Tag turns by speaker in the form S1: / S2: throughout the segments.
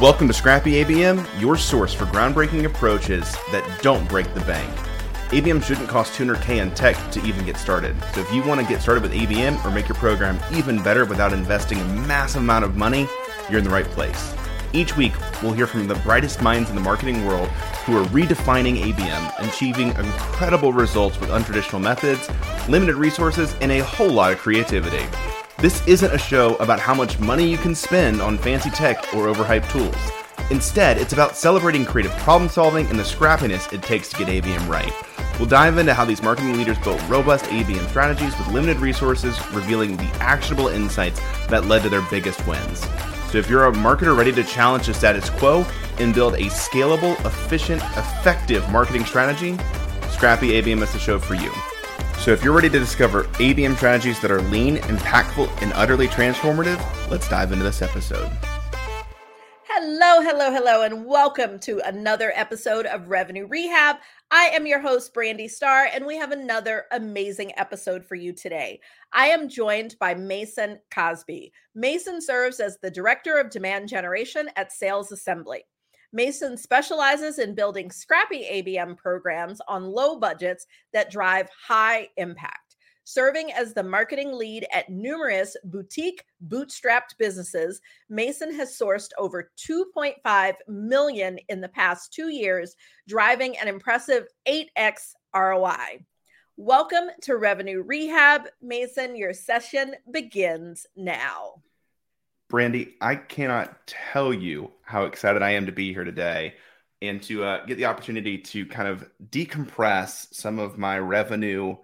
S1: Welcome to Scrappy ABM, your source for groundbreaking approaches that don't break the bank. ABM shouldn't cost 200k in tech to even get started. So if you want to get started with ABM or make your program even better without investing a massive amount of money, you're in the right place. Each week, we'll hear from the brightest minds in the marketing world who are redefining ABM, achieving incredible results with untraditional methods, limited resources, and a whole lot of creativity. This isn't a show about how much money you can spend on fancy tech or overhyped tools. Instead, it's about celebrating creative problem solving and the scrappiness it takes to get ABM right. We'll dive into how these marketing leaders built robust ABM strategies with limited resources, revealing the actionable insights that led to their biggest wins. So, if you're a marketer ready to challenge the status quo and build a scalable, efficient, effective marketing strategy, Scrappy ABM is the show for you. So, if you're ready to discover ABM strategies that are lean, impactful, and utterly transformative, let's dive into this episode.
S2: Hello, hello, hello, and welcome to another episode of Revenue Rehab. I am your host, Brandi Starr, and we have another amazing episode for you today. I am joined by Mason Cosby. Mason serves as the Director of Demand Generation at Sales Assembly. Mason specializes in building scrappy ABM programs on low budgets that drive high impact. Serving as the marketing lead at numerous boutique bootstrapped businesses, Mason has sourced over 2.5 million in the past 2 years, driving an impressive 8x ROI. Welcome to Revenue Rehab. Mason, your session begins now.
S1: Brandi, I cannot tell you how excited I am to be here today and to uh, get the opportunity to kind of decompress some of my revenue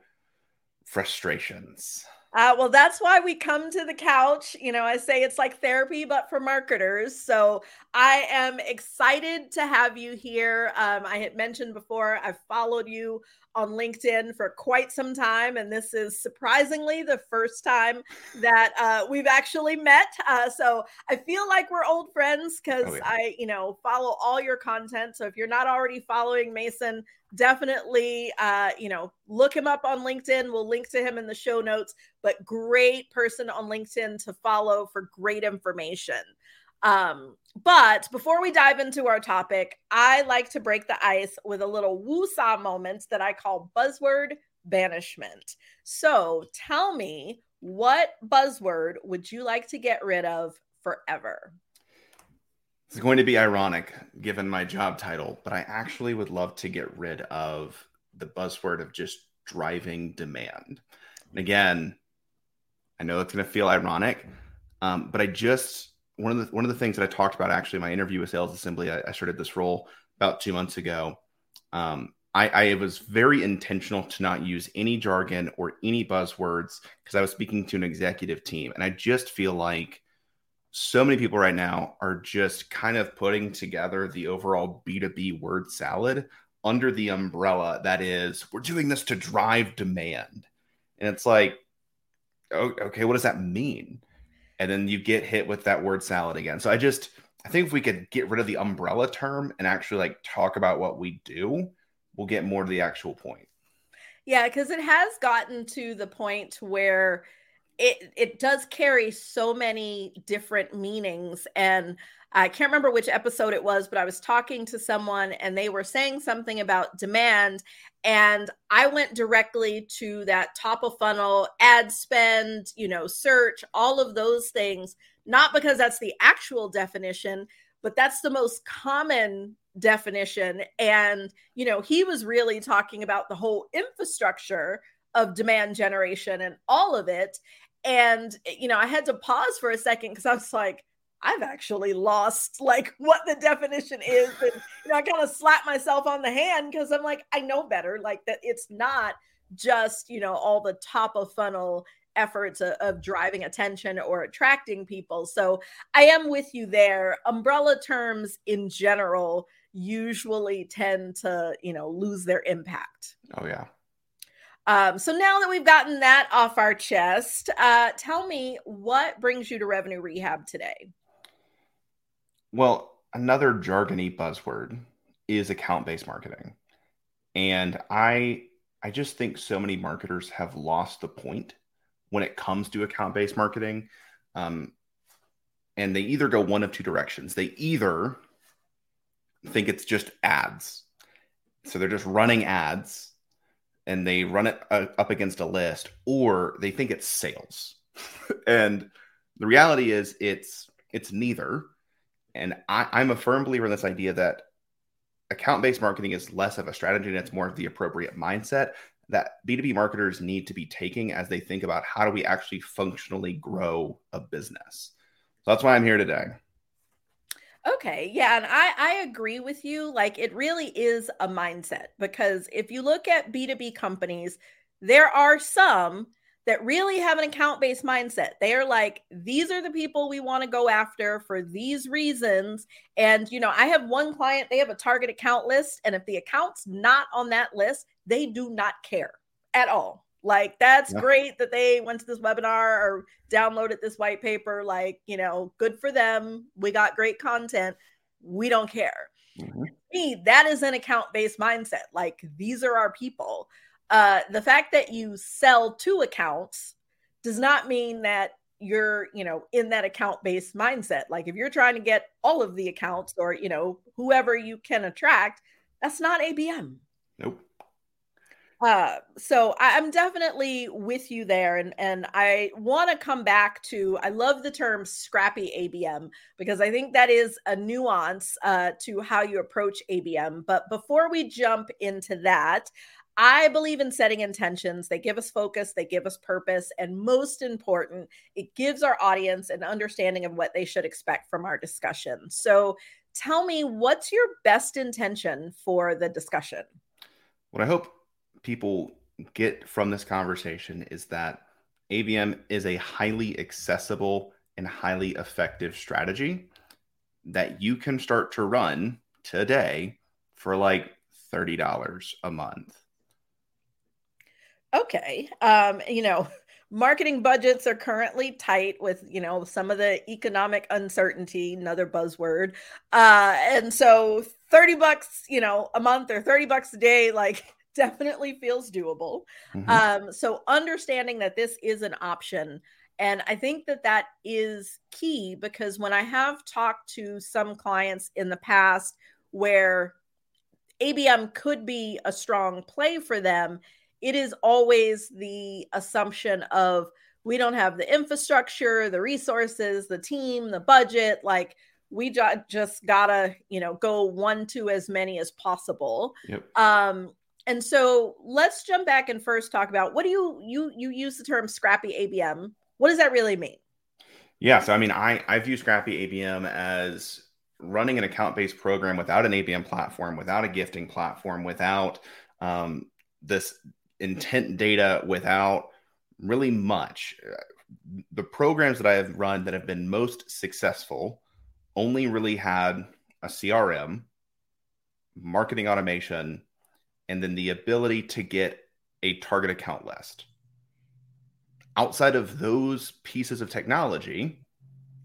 S1: frustrations.
S2: Uh, well, that's why we come to the couch. You know, I say it's like therapy, but for marketers. So I am excited to have you here. Um, I had mentioned before, I've followed you on LinkedIn for quite some time. And this is surprisingly the first time that uh, we've actually met. Uh, so I feel like we're old friends because oh, yeah. I, you know, follow all your content. So if you're not already following Mason, definitely uh, you know look him up on linkedin we'll link to him in the show notes but great person on linkedin to follow for great information um, but before we dive into our topic i like to break the ice with a little woosah moment that i call buzzword banishment so tell me what buzzword would you like to get rid of forever
S1: it's going to be ironic given my job title, but I actually would love to get rid of the buzzword of just driving demand. And again, I know it's going to feel ironic, um, but I just one of the one of the things that I talked about actually in my interview with Sales Assembly, I, I started this role about two months ago. Um, I, I, was very intentional to not use any jargon or any buzzwords because I was speaking to an executive team, and I just feel like so many people right now are just kind of putting together the overall B2B word salad under the umbrella that is, we're doing this to drive demand. And it's like, okay, what does that mean? And then you get hit with that word salad again. So I just, I think if we could get rid of the umbrella term and actually like talk about what we do, we'll get more to the actual point.
S2: Yeah, because it has gotten to the point where it it does carry so many different meanings and I can't remember which episode it was, but I was talking to someone and they were saying something about demand. And I went directly to that top of funnel ad spend, you know, search, all of those things, not because that's the actual definition, but that's the most common definition. And, you know, he was really talking about the whole infrastructure of demand generation and all of it. And, you know, I had to pause for a second because I was like, I've actually lost like what the definition is. And, you know, I kind of slap myself on the hand because I'm like, I know better, like that it's not just, you know, all the top of funnel efforts of, of, driving attention or attracting people. So I am with you there. Umbrella terms in general usually tend to, you know, lose their impact.
S1: Oh, yeah.
S2: Um, so now that we've gotten that off our chest, uh, tell me what brings you to revenue rehab today?
S1: Well, another jargony buzzword is account based marketing. And I I just think so many marketers have lost the point when it comes to account based marketing. Um, and they either go one of two directions. They either think it's just ads. So they're just running ads and they run it uh, up against a list, or they think it's sales. and the reality is it's it's neither. And I, I'm a firm believer in this idea that account based marketing is less of a strategy and it's more of the appropriate mindset that B2B marketers need to be taking as they think about how do we actually functionally grow a business. So that's why I'm here today.
S2: Okay, yeah, and I I agree with you. Like it really is a mindset because if you look at B2B companies, there are some that really have an account based mindset. They are like, these are the people we want to go after for these reasons. And, you know, I have one client, they have a target account list. And if the account's not on that list, they do not care at all. Like that's yeah. great that they went to this webinar or downloaded this white paper. Like, you know, good for them. We got great content. We don't care. Mm-hmm. Me, that is an account based mindset. Like these are our people. Uh, the fact that you sell two accounts does not mean that you're, you know, in that account based mindset. Like if you're trying to get all of the accounts or, you know, whoever you can attract, that's not ABM.
S1: Nope.
S2: Uh, so I, am definitely with you there, and and I want to come back to. I love the term scrappy ABM because I think that is a nuance uh, to how you approach ABM. But before we jump into that, I believe in setting intentions. They give us focus, they give us purpose, and most important, it gives our audience an understanding of what they should expect from our discussion. So, tell me, what's your best intention for the discussion?
S1: What I hope people get from this conversation is that ABM is a highly accessible and highly effective strategy that you can start to run today for like $30 a month.
S2: Okay. Um, you know, marketing budgets are currently tight with, you know, some of the economic uncertainty, another buzzword. Uh, and so 30 bucks, you know, a month or 30 bucks a day, like definitely feels doable. Mm-hmm. Um, so understanding that this is an option. And I think that that is key because when I have talked to some clients in the past where ABM could be a strong play for them, it is always the assumption of we don't have the infrastructure, the resources, the team, the budget. Like we just gotta, you know, go one to as many as possible. Yep. Um, and so let's jump back and first talk about what do you you you use the term scrappy ABM. What does that really mean?
S1: Yeah, so I mean, I I view scrappy ABM as running an account-based program without an ABM platform, without a gifting platform, without um, this intent data, without really much. The programs that I have run that have been most successful only really had a CRM, marketing automation, and then the ability to get a target account list. Outside of those pieces of technology,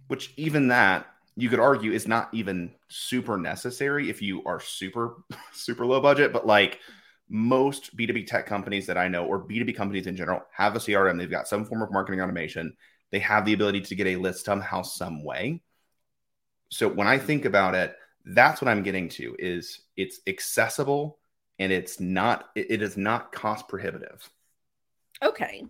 S1: which even that you could argue is not even super necessary if you are super, super low budget, but like most B2B tech companies that I know, or B2B companies in general, have a CRM. They've got some form of marketing automation. They have the ability to get a list somehow, some way. So when I think about it, that's what I'm getting to is it's accessible and it's not it, is not cost prohibitive.
S2: Okay.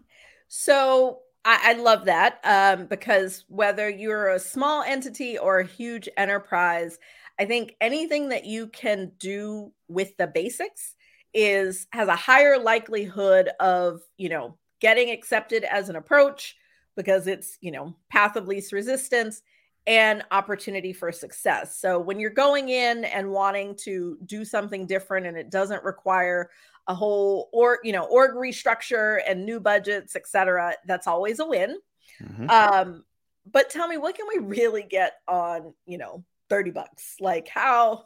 S2: So I, I love that um, because whether you're a small entity or a huge enterprise i think anything that you can do with the basics is has a higher likelihood of you know getting accepted as an approach because it's you know path of least resistance and opportunity for success. So when you're going in and wanting to do something different and it doesn't require a whole or you know org restructure and new budgets, etc., that's always a win. Mm-hmm. Um, but tell me, what can we really get on you know 30 bucks? Like how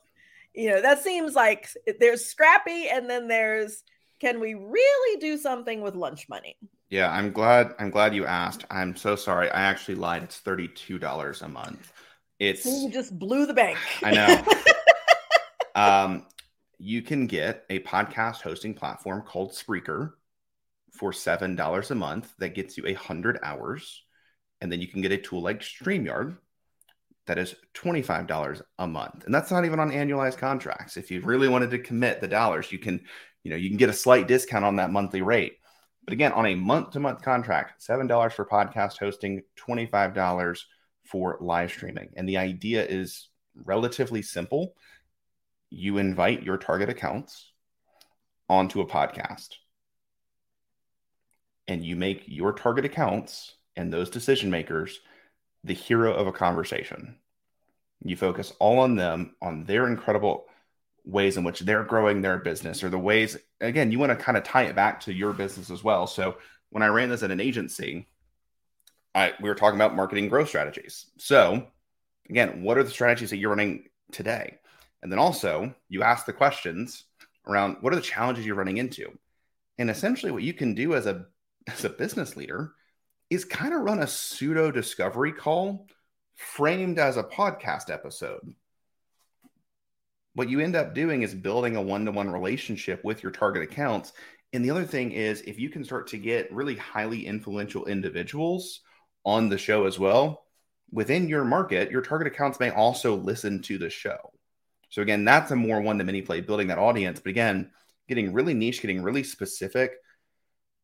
S2: you know that seems like there's scrappy and then there's can we really do something with lunch money?
S1: Yeah, I'm glad. I'm glad you asked. I'm so sorry. I actually lied. It's thirty two dollars a month. It's
S2: so you just blew the bank.
S1: I know. um, you can get a podcast hosting platform called Spreaker for seven dollars a month. That gets you a hundred hours, and then you can get a tool like Streamyard that is $25 a month. And that's not even on annualized contracts. If you really wanted to commit the dollars, you can, you know, you can get a slight discount on that monthly rate. But again, on a month to month contract, $7 for podcast hosting, $25 for live streaming. And the idea is relatively simple. You invite your target accounts onto a podcast and you make your target accounts and those decision makers the hero of a conversation. You focus all on them, on their incredible ways in which they're growing their business, or the ways, again, you want to kind of tie it back to your business as well. So when I ran this at an agency, I, we were talking about marketing growth strategies. So again, what are the strategies that you're running today? And then also you ask the questions around what are the challenges you're running into? And essentially what you can do as a as a business leader is kind of run a pseudo discovery call framed as a podcast episode. What you end up doing is building a one to one relationship with your target accounts. And the other thing is, if you can start to get really highly influential individuals on the show as well, within your market, your target accounts may also listen to the show. So, again, that's a more one to many play, building that audience. But again, getting really niche, getting really specific.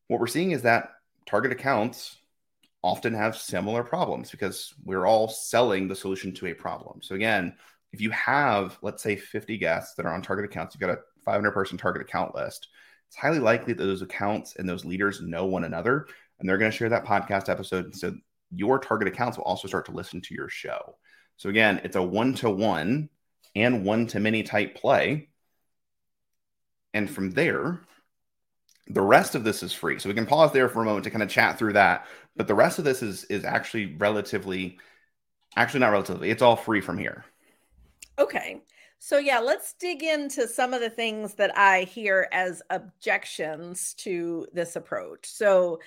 S1: What we're seeing is that target accounts often have similar problems because we're all selling the solution to a problem. So again, if you have, let's say, 50 guests that are on target accounts, you've got a 500 person target account list. It's highly likely that those accounts and those leaders know one another and they're going to share that podcast episode. And So your target accounts will also start to listen to your show. So again, it's a one to one and one to many type play. And from there, the rest of this is free. So we can pause there for a moment to kind of chat through that. But the rest of this is is actually relatively actually not relatively. It's all free from here.
S2: Okay. So yeah, let's dig into some of the things that I hear as objections to this approach. So,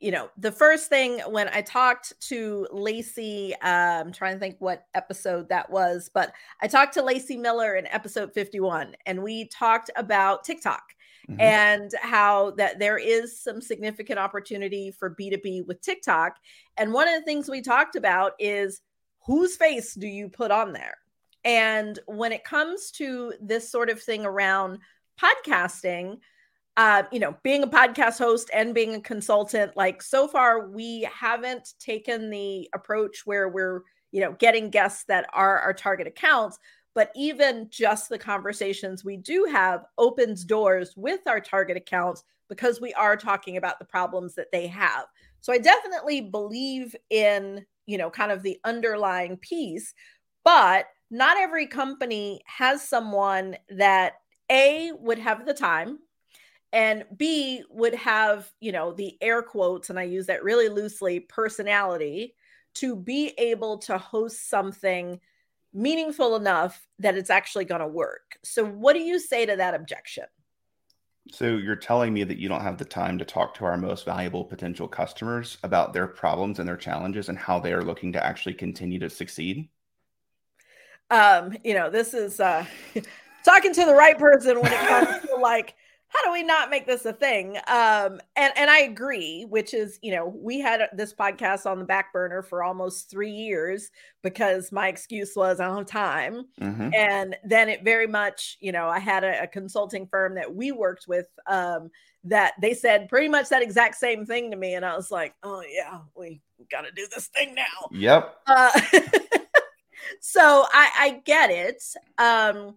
S2: you know, the first thing when I talked to Lacey, uh, I'm trying to think what episode that was, but I talked to Lacey Miller in episode 51, and we talked about TikTok mm-hmm. and how that there is some significant opportunity for B2B with TikTok. And one of the things we talked about is whose face do you put on there? And when it comes to this sort of thing around podcasting, uh, you know, being a podcast host and being a consultant, like so far, we haven't taken the approach where we're, you know, getting guests that are our target accounts. But even just the conversations we do have opens doors with our target accounts because we are talking about the problems that they have. So I definitely believe in, you know, kind of the underlying piece, but not every company has someone that A would have the time and B would have, you know, the air quotes and I use that really loosely personality to be able to host something meaningful enough that it's actually going to work. So, what do you say to that objection?
S1: So, you're telling me that you don't have the time to talk to our most valuable potential customers about their problems and their challenges and how they are looking to actually continue to succeed?
S2: Um, you know, this is uh talking to the right person when it comes to like how do we not make this a thing? Um, and and I agree, which is you know we had this podcast on the back burner for almost three years because my excuse was I don't have time, mm-hmm. and then it very much you know I had a, a consulting firm that we worked with um, that they said pretty much that exact same thing to me, and I was like, oh yeah, we got to do this thing now.
S1: Yep. Uh,
S2: so I, I get it. Um,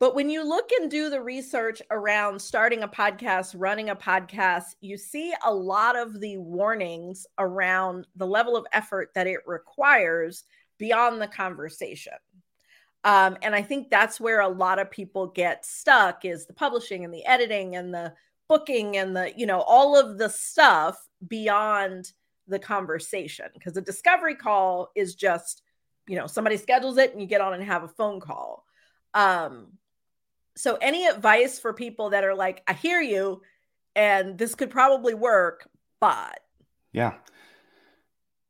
S2: but when you look and do the research around starting a podcast, running a podcast, you see a lot of the warnings around the level of effort that it requires beyond the conversation. Um, and I think that's where a lot of people get stuck is the publishing and the editing and the booking and the, you know, all of the stuff beyond the conversation. Because a discovery call is just, you know, somebody schedules it and you get on and have a phone call. Um, so any advice for people that are like i hear you and this could probably work but
S1: yeah.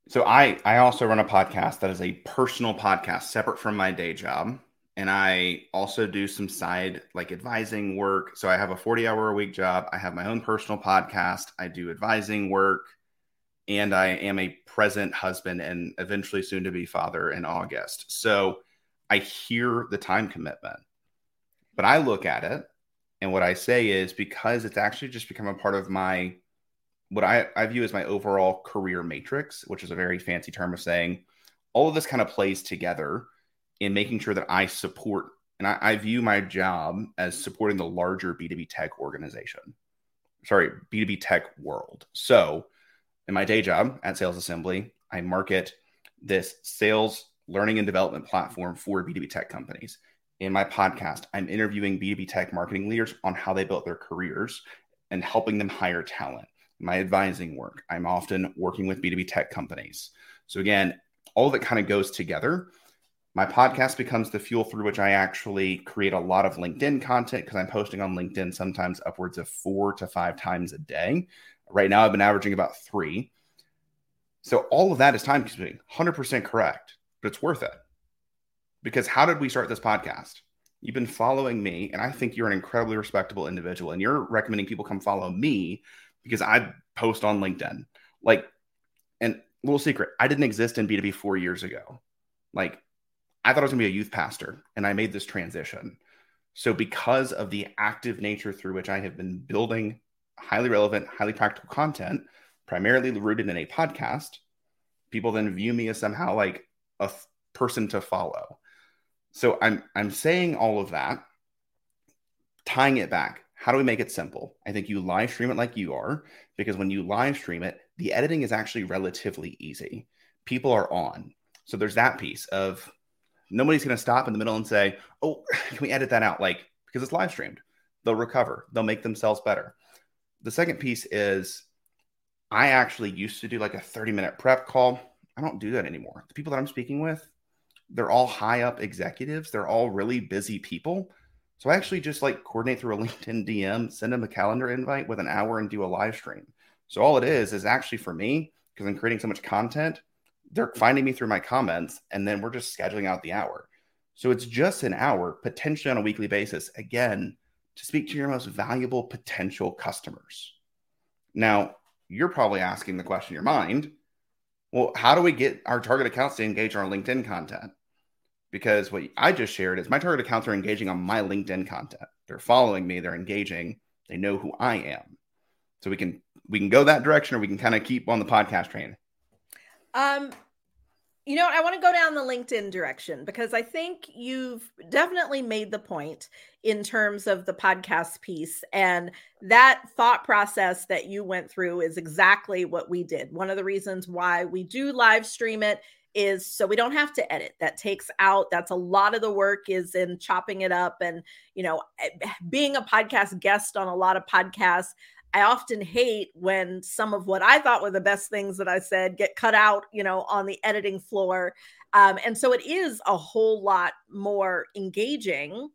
S1: So i i also run a podcast that is a personal podcast separate from my day job. And i also do some side like advising work. So i have a 40 hour a week job. I have my own personal podcast. I do advising work and I am a present husband and eventually soon to be father in August. So I hear the time commitment, but I look at it and what I say is because it's actually just become a part of my what I, I view as my overall career matrix, which is a very fancy term of saying all of this kind of plays together in making sure that I support and I, I view my job as supporting the larger B2B tech organization. Sorry, B2B tech world. So in my day job at Sales Assembly, I market this sales learning and development platform for B2B tech companies. In my podcast, I'm interviewing B2B tech marketing leaders on how they built their careers and helping them hire talent. My advising work, I'm often working with B2B tech companies. So, again, all of it kind of goes together. My podcast becomes the fuel through which I actually create a lot of LinkedIn content because I'm posting on LinkedIn sometimes upwards of four to five times a day. Right now, I've been averaging about three. So, all of that is time consuming, 100% correct, but it's worth it. Because how did we start this podcast? You've been following me, and I think you're an incredibly respectable individual, and you're recommending people come follow me because I post on LinkedIn. Like, and little secret, I didn't exist in B2B four years ago. Like, I thought I was going to be a youth pastor, and I made this transition. So, because of the active nature through which I have been building highly relevant, highly practical content, primarily rooted in a podcast, people then view me as somehow like a person to follow. So I'm I'm saying all of that, tying it back. How do we make it simple? I think you live stream it like you are, because when you live stream it, the editing is actually relatively easy. People are on. So there's that piece of nobody's going to stop in the middle and say, "Oh, can we edit that out?" Like because it's live streamed. They'll recover. They'll make themselves better. The second piece is I actually used to do like a 30 minute prep call. I don't do that anymore. The people that I'm speaking with, they're all high up executives. They're all really busy people. So I actually just like coordinate through a LinkedIn DM, send them a calendar invite with an hour and do a live stream. So all it is is actually for me, because I'm creating so much content, they're finding me through my comments and then we're just scheduling out the hour. So it's just an hour, potentially on a weekly basis, again, to speak to your most valuable potential customers. Now, you're probably asking the question in your mind well, how do we get our target accounts to engage our LinkedIn content? Because what I just shared is my target accounts are engaging on my LinkedIn content. They're following me, they're engaging, they know who I am. So we can we can go that direction or we can kind of keep on the podcast train.
S2: Um you know, I want to go down the LinkedIn direction because I think you've definitely made the point in terms of the podcast piece. And that thought process that you went through is exactly what we did. One of the reasons why we do live stream it is so we don't have to edit. That takes out, that's a lot of the work is in chopping it up. And, you know, eh, being a podcast guest on a lot of podcasts, I often hate when some of what I thought were the best things that I said get cut out, you know, on the editing floor. Um, and so it is a whole lot more engaging.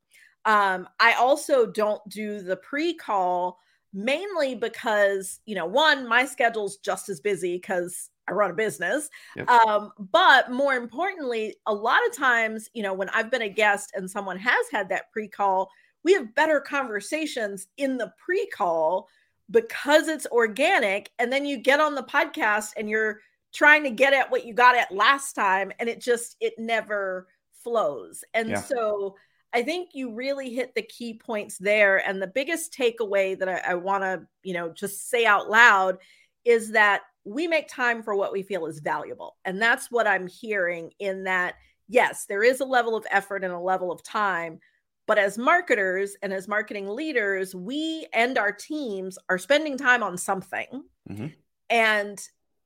S2: Um, I also don't do the pre call mainly because, you know, one, my schedule's just as busy because I run a business. Yep. Um, but more importantly, a lot of times, you know, when I've been a guest and someone has had that pre call, we have better conversations in the pre call because it's organic and then you get on the podcast and you're trying to get at what you got at last time and it just it never flows and yeah. so i think you really hit the key points there and the biggest takeaway that i, I want to you know just say out loud is that we make time for what we feel is valuable and that's what i'm hearing in that yes there is a level of effort and a level of time but as marketers and as marketing leaders, we and our teams are spending time on something. Mm-hmm. And,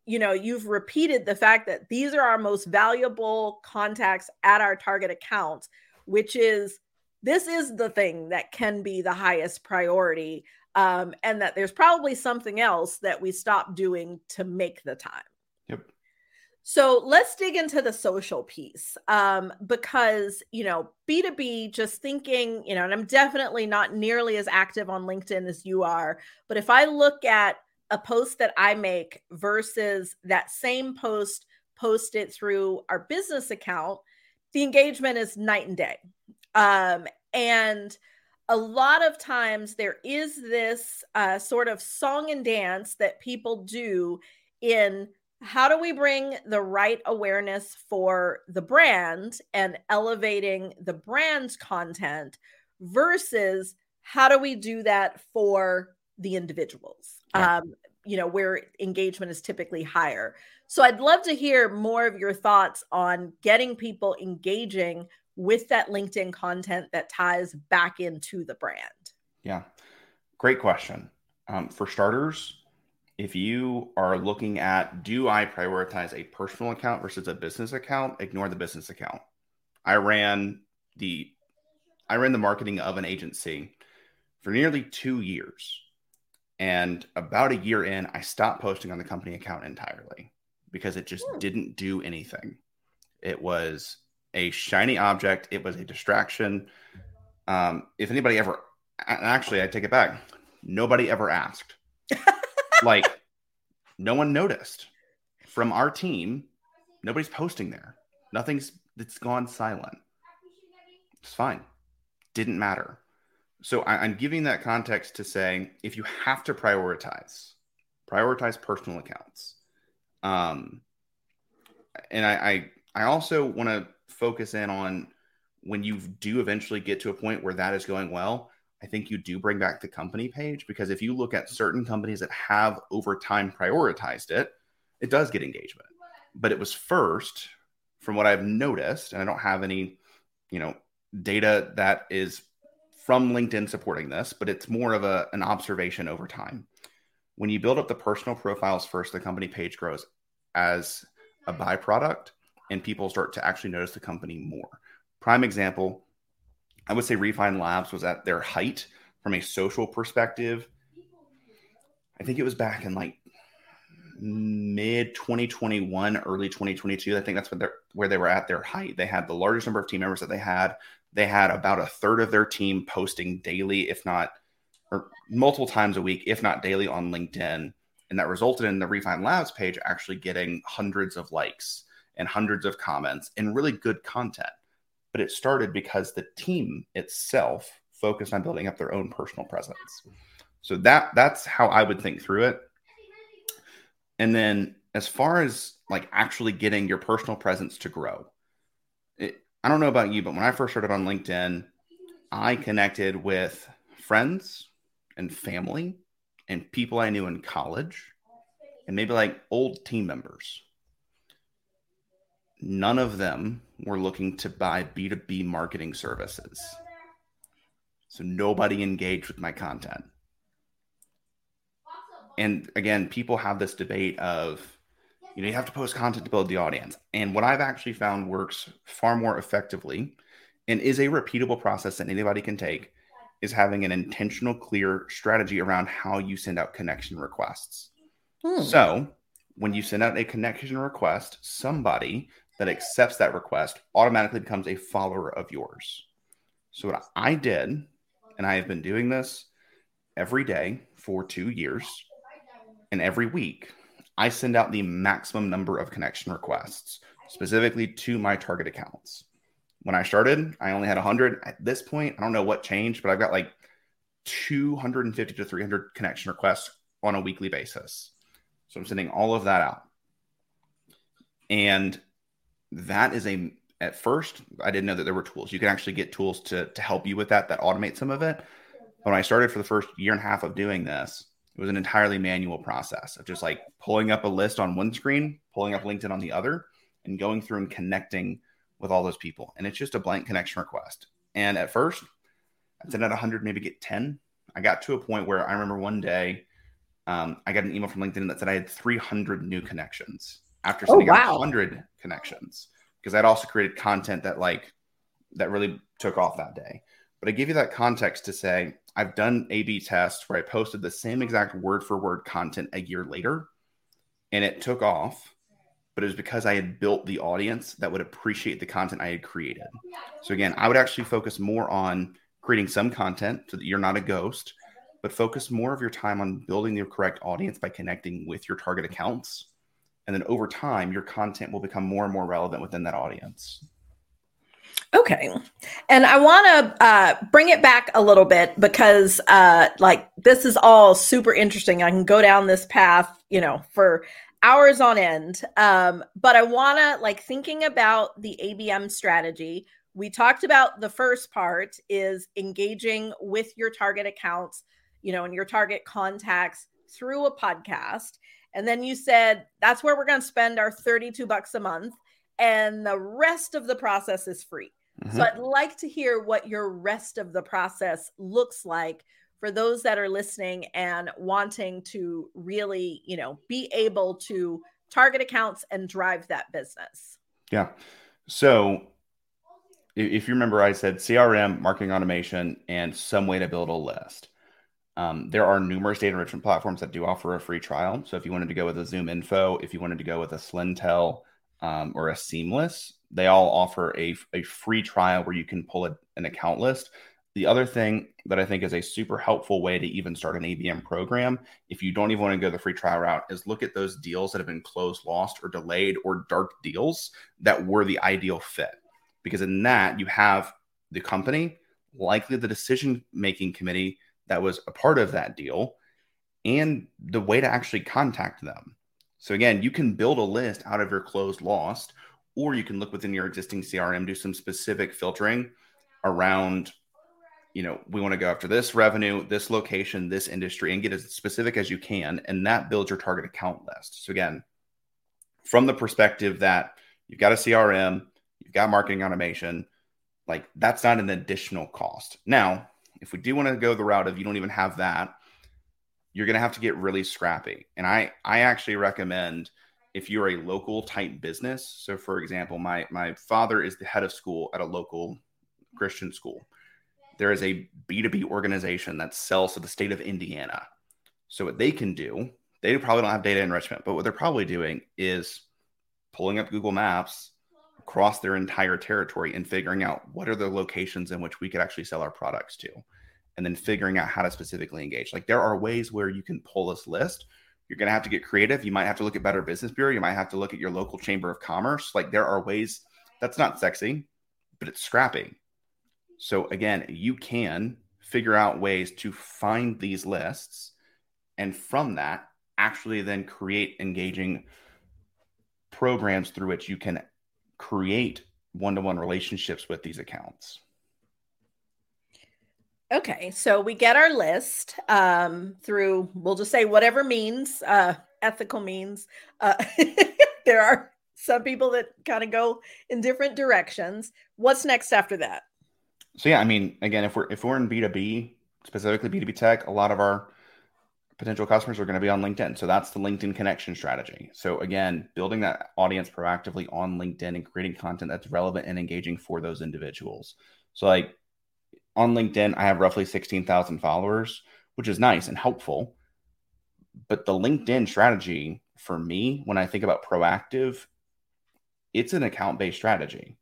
S2: you know, you've repeated the fact that these are our most valuable contacts at our target accounts, which is this is the thing that can be the highest priority. Um, and that there's probably something else that we stop doing to make the time. So let's dig into the social piece um, because, you know, B2B, just thinking, you know, and I'm definitely not nearly as active on LinkedIn as you are. But if I look at a post that I make versus that same post posted through our business account, the engagement is night and day. Um, and a lot of times there is this uh, sort of song and dance that people do in how do we bring the right awareness for the brand and elevating the brand's content versus how do we do that for the individuals? Yeah. um, you know where engagement is typically higher. So i'd love to hear more of your thoughts on getting people engaging with that linkedin content that ties back into the brand.
S1: Yeah. Great question. Um, for starters if you are looking at do I prioritize a personal account versus a business account, ignore the business account. I ran the I ran the marketing of an agency for nearly 2 years. And about a year in, I stopped posting on the company account entirely because it just hmm. didn't do anything. It was a shiny object, it was a distraction. Um, if anybody ever actually I take it back, nobody ever asked. like no one noticed from our team. Nobody's posting there. Nothing's it's gone silent. It's fine. Didn't matter. So I, I'm giving that context to say if you have to prioritize, prioritize personal accounts. Um, and I, I, I also want to focus in on when you do eventually get to a point where that is going well, I think you do bring back the company page because if you look at mm-hmm. certain companies that have over time prioritized it, it does get engagement. But it was first, from what I've noticed, and I don't have any, you know, data that is from LinkedIn supporting this, but it's more of a, an observation over time. When you build up the personal profiles first, the company page grows as a byproduct, and people start to actually notice the company more. Prime example I would say Refine Labs was at their height from a social perspective. I think it was back in like mid 2021, early 2022. I think that's where they were at their height. They had the largest number of team members that they had. They had about a third of their team posting daily, if not or multiple times a week, if not daily on LinkedIn. And that resulted in the Refine Labs page actually getting hundreds of likes and hundreds of comments and really good content but it started because the team itself focused on building up their own personal presence. So that that's how I would think through it. And then as far as like actually getting your personal presence to grow, it, I don't know about you, but when I first started on LinkedIn, I connected with friends and family and people I knew in college and maybe like old team members none of them were looking to buy B2B marketing services. So nobody engaged with my content. And again, people have this debate of, you know, you have to post content to build the audience. And what I've actually found works far more effectively and is a repeatable process that anybody can take is having an intentional, clear strategy around how you send out connection requests. Hmm. So when you send out a connection request, somebody that accepts that request automatically becomes a follower of yours. So, what I did, and I have been doing this every day for two years, and every week, I send out the maximum number of connection requests specifically to my target accounts. When I started, I only had 100. At this point, I don't know what changed, but I've got like 250 to 300 connection requests on a weekly basis. So I'm sending all of that out. And that is a at first I didn't know that there were tools. You can actually get tools to to help you with that that automate some of it. When I started for the first year and a half of doing this, it was an entirely manual process of just like pulling up a list on one screen, pulling up LinkedIn on the other, and going through and connecting with all those people. And it's just a blank connection request. And at first, I'd send out 100, maybe get 10. I got to a point where I remember one day um, I got an email from LinkedIn that said I had 300 new connections after oh, sending oh, wow. out 100 connections because I'd also created content that like that really took off that day. But I give you that context to say I've done A/B tests where I posted the same exact word for word content a year later, and it took off. But it was because I had built the audience that would appreciate the content I had created. So again, I would actually focus more on creating some content so that you're not a ghost, but focus more of your time on building the correct audience by connecting with your target accounts and then over time your content will become more and more relevant within that audience
S2: okay and i want to uh, bring it back a little bit because uh, like this is all super interesting i can go down this path you know for hours on end. Um, but I want to like thinking about the ABM strategy. We talked about the first part is engaging with your target accounts, you know, and your target contacts through a podcast. And then you said that's where we're going to spend our 32 bucks a month and the rest of the process is free. Mm-hmm. So I'd like to hear what your rest of the process looks like for those that are listening and wanting to really, you know, be able to target accounts and drive that business.
S1: Yeah. So if you remember, I said CRM, marketing automation, and some way to build a list. Um, there are numerous data enrichment platforms that do offer a free trial. So if you wanted to go with a ZoomInfo, if you wanted to go with a Slintel um, or a Seamless, they all offer a, a free trial where you can pull a, an account list. The other thing that I think is a super helpful way to even start an ABM program, if you don't even want to go the free trial route, is look at those deals that have been closed, lost, or delayed, or dark deals that were the ideal fit. Because in that, you have the company, likely the decision making committee that was a part of that deal, and the way to actually contact them. So, again, you can build a list out of your closed, lost, or you can look within your existing CRM, do some specific filtering around you know, we want to go after this revenue, this location, this industry, and get as specific as you can. And that builds your target account list. So, again, from the perspective that you've got a CRM, you've got marketing automation, like that's not an additional cost. Now, if we do want to go the route of you don't even have that, you're going to have to get really scrappy. And I, I actually recommend if you're a local type business. So, for example, my my father is the head of school at a local Christian school there is a B2B organization that sells to the state of Indiana. So what they can do, they probably don't have data enrichment, but what they're probably doing is pulling up Google Maps across their entire territory and figuring out what are the locations in which we could actually sell our products to and then figuring out how to specifically engage. Like there are ways where you can pull this list. You're going to have to get creative. You might have to look at Better Business Bureau. You might have to look at your local chamber of commerce. Like there are ways that's not sexy, but it's scrappy. So again, you can figure out ways to find these lists and from that actually then create engaging programs through which you can create one-to-one relationships with these accounts.
S2: Okay, so we get our list um, through, we'll just say whatever means, uh, ethical means. Uh, there are some people that kind of go in different directions. What's next after that?
S1: so yeah, I mean, again, if we're if we're in B two B, specifically B two B tech, a lot of our potential customers are going to be on LinkedIn. So that's the LinkedIn connection strategy. So again, building that audience proactively on LinkedIn and creating content that's relevant and engaging for those individuals. So like on LinkedIn, I have roughly 16,000 followers, which is nice and helpful. But the LinkedIn strategy for me, when I think about proactive, it's an account based strategy.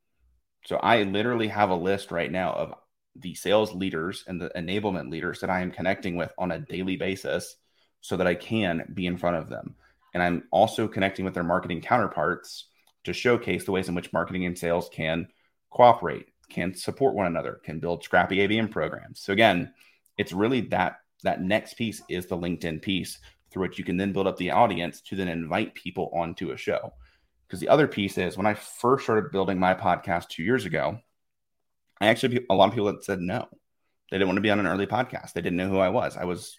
S1: So I literally have a list right now of the sales leaders and the enablement leaders that I am connecting with on a daily basis so that I can be in front of them. And I'm also connecting with their marketing counterparts to showcase the ways in which marketing and sales can cooperate, can support one another, can build scrappy ABM programs. So again, it's really that that next piece is the LinkedIn piece through which you can then build up the audience to then invite people onto a show. Because the other piece is when I first started building my podcast two years ago, I actually, a lot of people had said no. They didn't want to be on an early podcast. They didn't know who I was. I was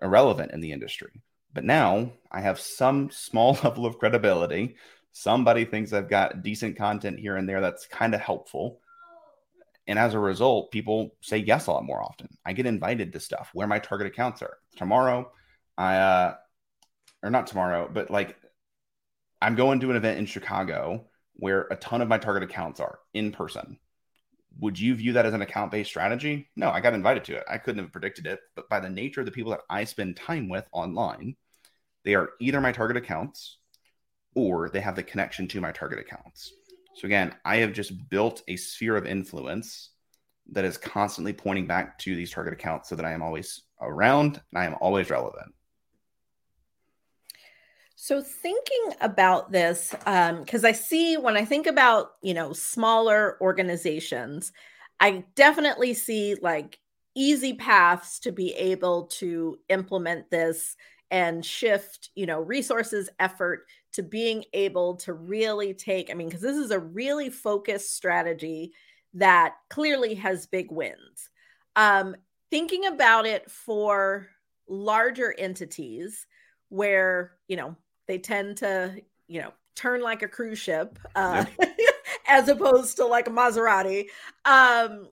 S1: irrelevant in the industry. But now I have some small level of credibility. Somebody thinks I've got decent content here and there that's kind of helpful. And as a result, people say yes a lot more often. I get invited to stuff where my target accounts are. Tomorrow, I, uh, or not tomorrow, but like I'm going to an event in Chicago where a ton of my target accounts are in person. Would you view that as an account based strategy? No, I got invited to it. I couldn't have predicted it. But by the nature of the people that I spend time with online, they are either my target accounts or they have the connection to my target accounts. So again, I have just built a sphere of influence that is constantly pointing back to these target accounts so that I am always around and I am always relevant.
S2: So thinking about this, because um, I see when I think about you know smaller organizations, I definitely see like easy paths to be able to implement this and shift, you know, resources, effort to being able to really take, I mean, because this is a really focused strategy that clearly has big wins. Um, thinking about it for larger entities where, you know, they tend to, you know, turn like a cruise ship uh, yep. as opposed to like a Maserati. Um,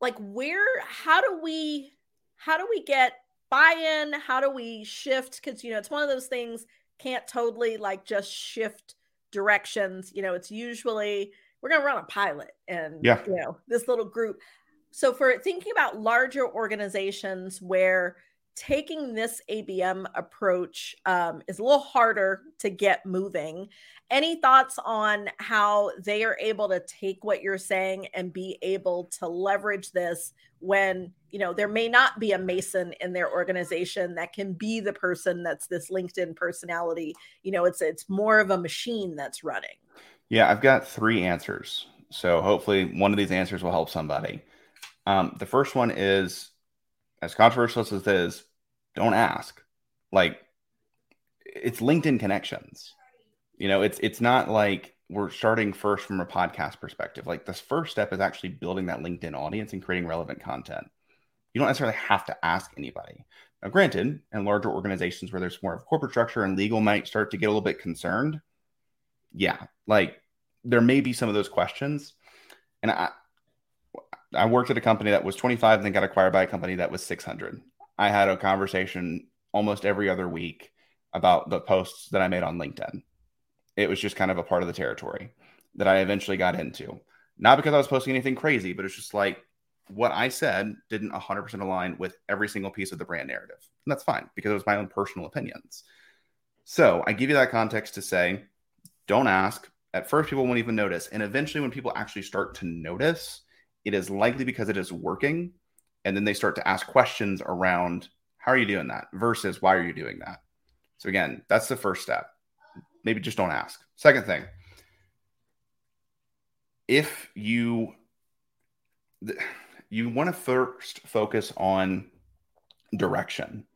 S2: like where, how do we, how do we get buy-in? How do we shift? Because, you know, it's one of those things can't totally like just shift directions. You know, it's usually we're going to run a pilot and, yeah. you know, this little group. So for thinking about larger organizations where taking this ABM approach um, is a little harder to get moving. Any thoughts on how they are able to take what you're saying and be able to leverage this when you know there may not be a mason in their organization that can be the person that's this LinkedIn personality? You know, it's it's more of a machine that's running.
S1: Yeah, I've got three answers. So hopefully one of these answers will help somebody. Um, the first one is as controversial as this is, don't ask. Like it's LinkedIn connections. You know, it's it's not like we're starting first from a podcast perspective. Like this first step is actually building that LinkedIn audience and creating relevant content. You don't necessarily have to ask anybody. Now, granted, in larger organizations where there's more of corporate structure and legal might start to get a little bit concerned, yeah, like there may be some of those questions. And I, I worked at a company that was 25 and then got acquired by a company that was 600. I had a conversation almost every other week about the posts that I made on LinkedIn. It was just kind of a part of the territory that I eventually got into. Not because I was posting anything crazy, but it's just like what I said didn't 100% align with every single piece of the brand narrative. And that's fine because it was my own personal opinions. So I give you that context to say, don't ask. At first, people won't even notice. And eventually, when people actually start to notice, it is likely because it is working and then they start to ask questions around how are you doing that? versus why are you doing that? So again that's the first step. Maybe just don't ask. Second thing if you you want to first focus on direction.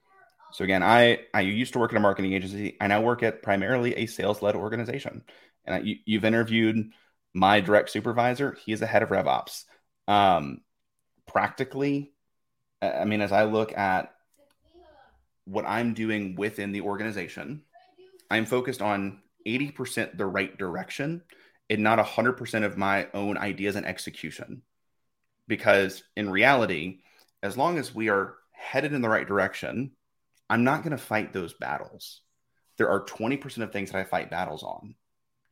S1: So again i i used to work at a marketing agency. And i work at primarily a sales led organization. And I, you, you've interviewed my direct supervisor. He is the head of revops. Um practically I mean, as I look at what I'm doing within the organization, I'm focused on 80% the right direction and not 100% of my own ideas and execution. Because in reality, as long as we are headed in the right direction, I'm not going to fight those battles. There are 20% of things that I fight battles on.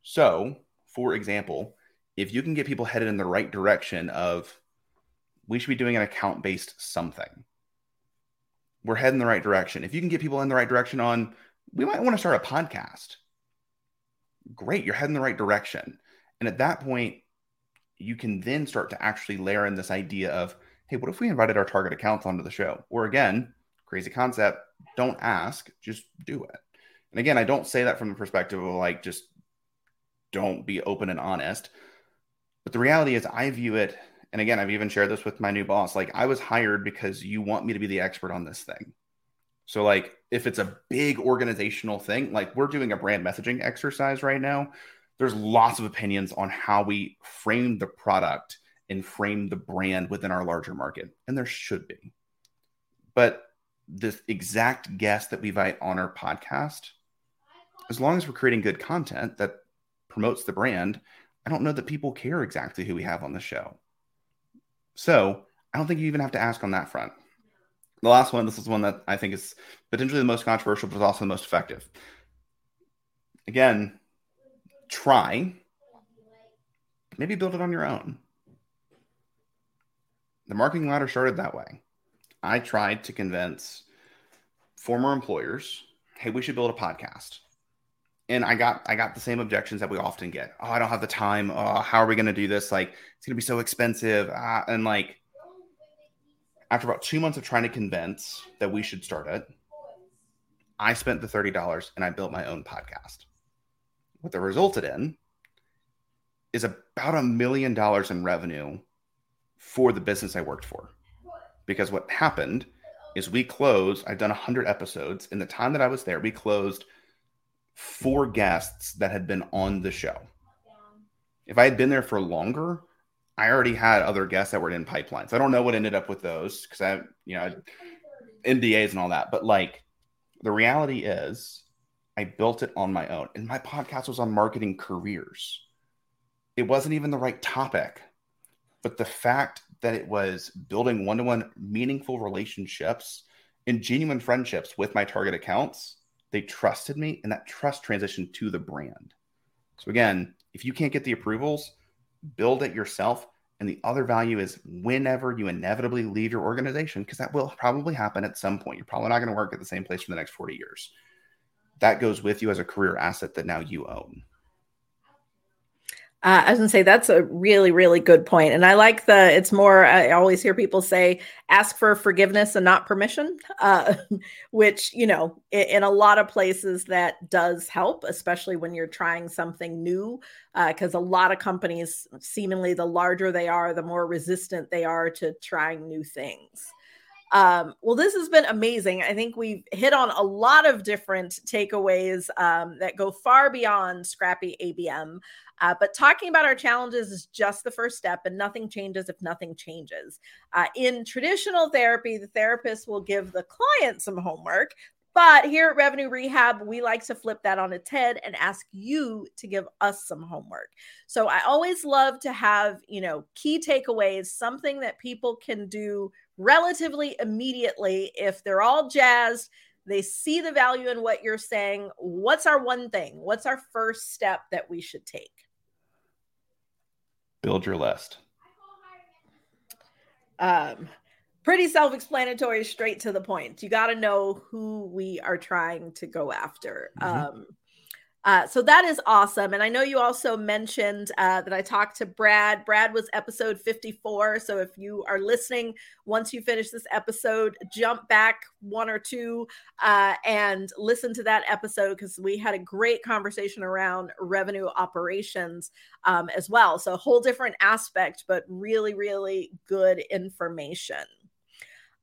S1: So, for example, if you can get people headed in the right direction of we should be doing an account based something. We're heading the right direction. If you can get people in the right direction on, we might want to start a podcast. Great, you're heading the right direction. And at that point, you can then start to actually layer in this idea of, hey, what if we invited our target accounts onto the show? Or again, crazy concept, don't ask, just do it. And again, I don't say that from the perspective of like, just don't be open and honest. But the reality is, I view it and again, I've even shared this with my new boss. Like, I was hired because you want me to be the expert on this thing. So, like, if it's a big organizational thing, like we're doing a brand messaging exercise right now, there's lots of opinions on how we frame the product and frame the brand within our larger market. And there should be. But this exact guest that we invite on our podcast, as long as we're creating good content that promotes the brand, I don't know that people care exactly who we have on the show. So I don't think you even have to ask on that front. The last one, this is one that I think is potentially the most controversial, but also the most effective. Again, try, maybe build it on your own. The marketing ladder started that way. I tried to convince former employers, hey, we should build a podcast. And I got I got the same objections that we often get. Oh, I don't have the time. Oh, how are we going to do this? Like, it's going to be so expensive. Uh, and like, after about two months of trying to convince that we should start it, I spent the $30 and I built my own podcast. What that resulted in is about a million dollars in revenue for the business I worked for. Because what happened is we closed, I've done 100 episodes. In the time that I was there, we closed four guests that had been on the show. If I had been there for longer, I already had other guests that were in pipelines. I don't know what ended up with those because I, you know, NDAs and all that. But like the reality is, I built it on my own, and my podcast was on marketing careers. It wasn't even the right topic, but the fact that it was building one to one meaningful relationships and genuine friendships with my target accounts, they trusted me, and that trust transitioned to the brand. So, again, if you can't get the approvals, build it yourself. And the other value is whenever you inevitably leave your organization, because that will probably happen at some point. You're probably not going to work at the same place for the next 40 years. That goes with you as a career asset that now you own.
S2: Uh, I was gonna say that's a really, really good point, and I like the. It's more. I always hear people say, "Ask for forgiveness and not permission," uh, which you know, in, in, a lot of places that does help, especially when you're trying something new, because uh, a lot of companies, seemingly, the larger they are, the more resistant they are to trying new things. Um, well, this has been amazing. I think we've hit on a lot of different takeaways um, that go far beyond scrappy ABM. Uh, but talking about our challenges is just the first step, and nothing changes if nothing changes. Uh, in traditional therapy, the therapist will give the client some homework. But here at Revenue Rehab, we like to flip that on its head and ask you to give us some homework. So I always love to have, you know, key takeaways, something that people can do relatively immediately if they're all jazzed they see the value in what you're saying what's our one thing what's our first step that we should take
S1: build your list.
S2: Um pretty self-explanatory straight to the point. You got to know who we are trying to go after. Mm-hmm. um uh, so that is awesome. And I know you also mentioned uh, that I talked to Brad. Brad was episode 54. So if you are listening, once you finish this episode, jump back one or two uh, and listen to that episode because we had a great conversation around revenue operations um, as well. So a whole different aspect, but really, really good information.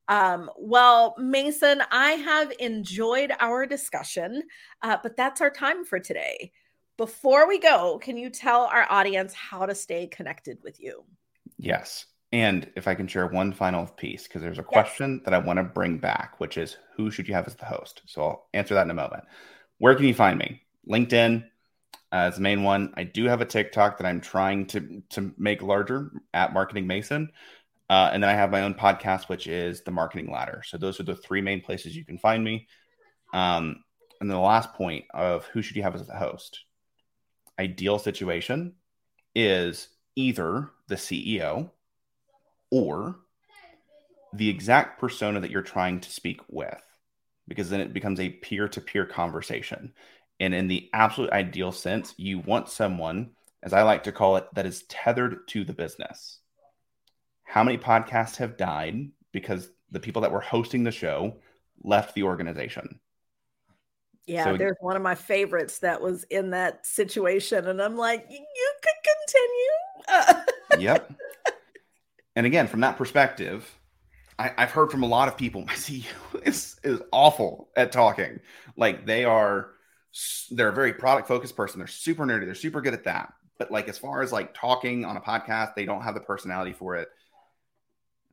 S2: Um, well, Mason, I have enjoyed our discussion, uh, but that's our time for today. Before we go, can you tell our audience how to stay connected with you?
S1: Yes. And if I can share one final piece, because there's a question yes. that I want to bring back, which is who should you have as the host? So I'll answer that in a moment. Where can you find me? LinkedIn uh, is the main one. I do have a TikTok that I'm trying to to make larger at Marketing Mason. Uh, and then I have my own podcast, which is the Marketing Ladder. So those are the three main places you can find me. Um, and then the last point of who should you have as the host? Ideal situation is either the CEO or the exact persona that you're trying to speak with, because then it becomes a peer to peer conversation. And in the absolute ideal sense, you want someone, as I like to call it, that is tethered to the business how many podcasts have died because the people that were hosting the show left the organization?
S2: Yeah, so, there's one of my favorites that was in that situation, and I'm like, you could
S1: continue. yep. And again, from that perspective, I, have heard from a lot of people. My CEO is is awful at talking. Like they are, they're a very product focused person. They're super nerdy. They're super good at that. But like as far as like talking on a podcast, they don't have the personality for it.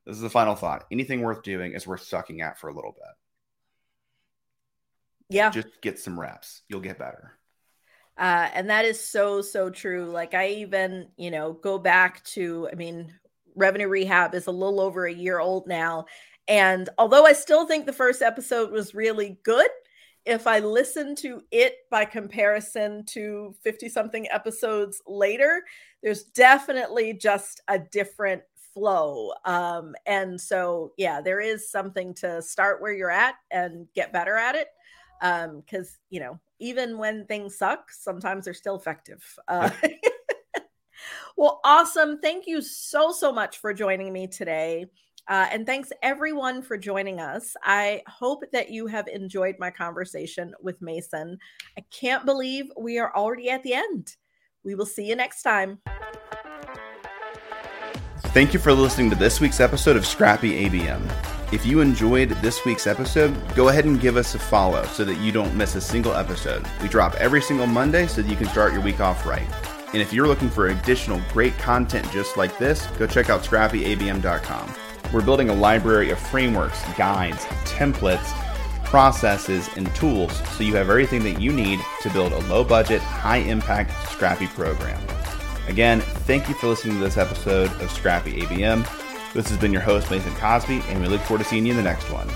S1: This is the final thought. Anything worth doing is worth sucking at for a little bit.
S2: Yeah.
S1: Just get some reps. You'll get better.
S2: Uh, and that is so, so true. Like I even, you know, go back to, I mean, revenue rehab is a little over a year old now. And although I still think the first episode was really good, if I listen to it by comparison to 50 something episodes later, there's definitely just a different flow. Um, and so, yeah, there is something to start where you're at and get better at it. Because, um, you know, even when things suck, sometimes they're still effective. Uh, well, awesome. Thank you so, so much for joining me today. Uh, and thanks everyone for joining us. I hope that you have enjoyed my conversation with Mason. I can't believe we are already at the end. We will see you next time.
S1: Thank you for listening to this week's episode of Scrappy ABM. If you enjoyed this week's episode, go ahead and give us a follow so that you don't miss a single episode. We drop every single Monday so that you can start your week off right. And if you're looking for additional great content just like this, go check out scrappyabm.com. We're building a library of frameworks, guides, templates, processes, and tools so you have everything that you need to build a low budget, high impact Scrappy program. Again, thank you for listening to this episode of Scrappy ABM. This has been your host, Mason Cosby, and we look forward to seeing you in the next one.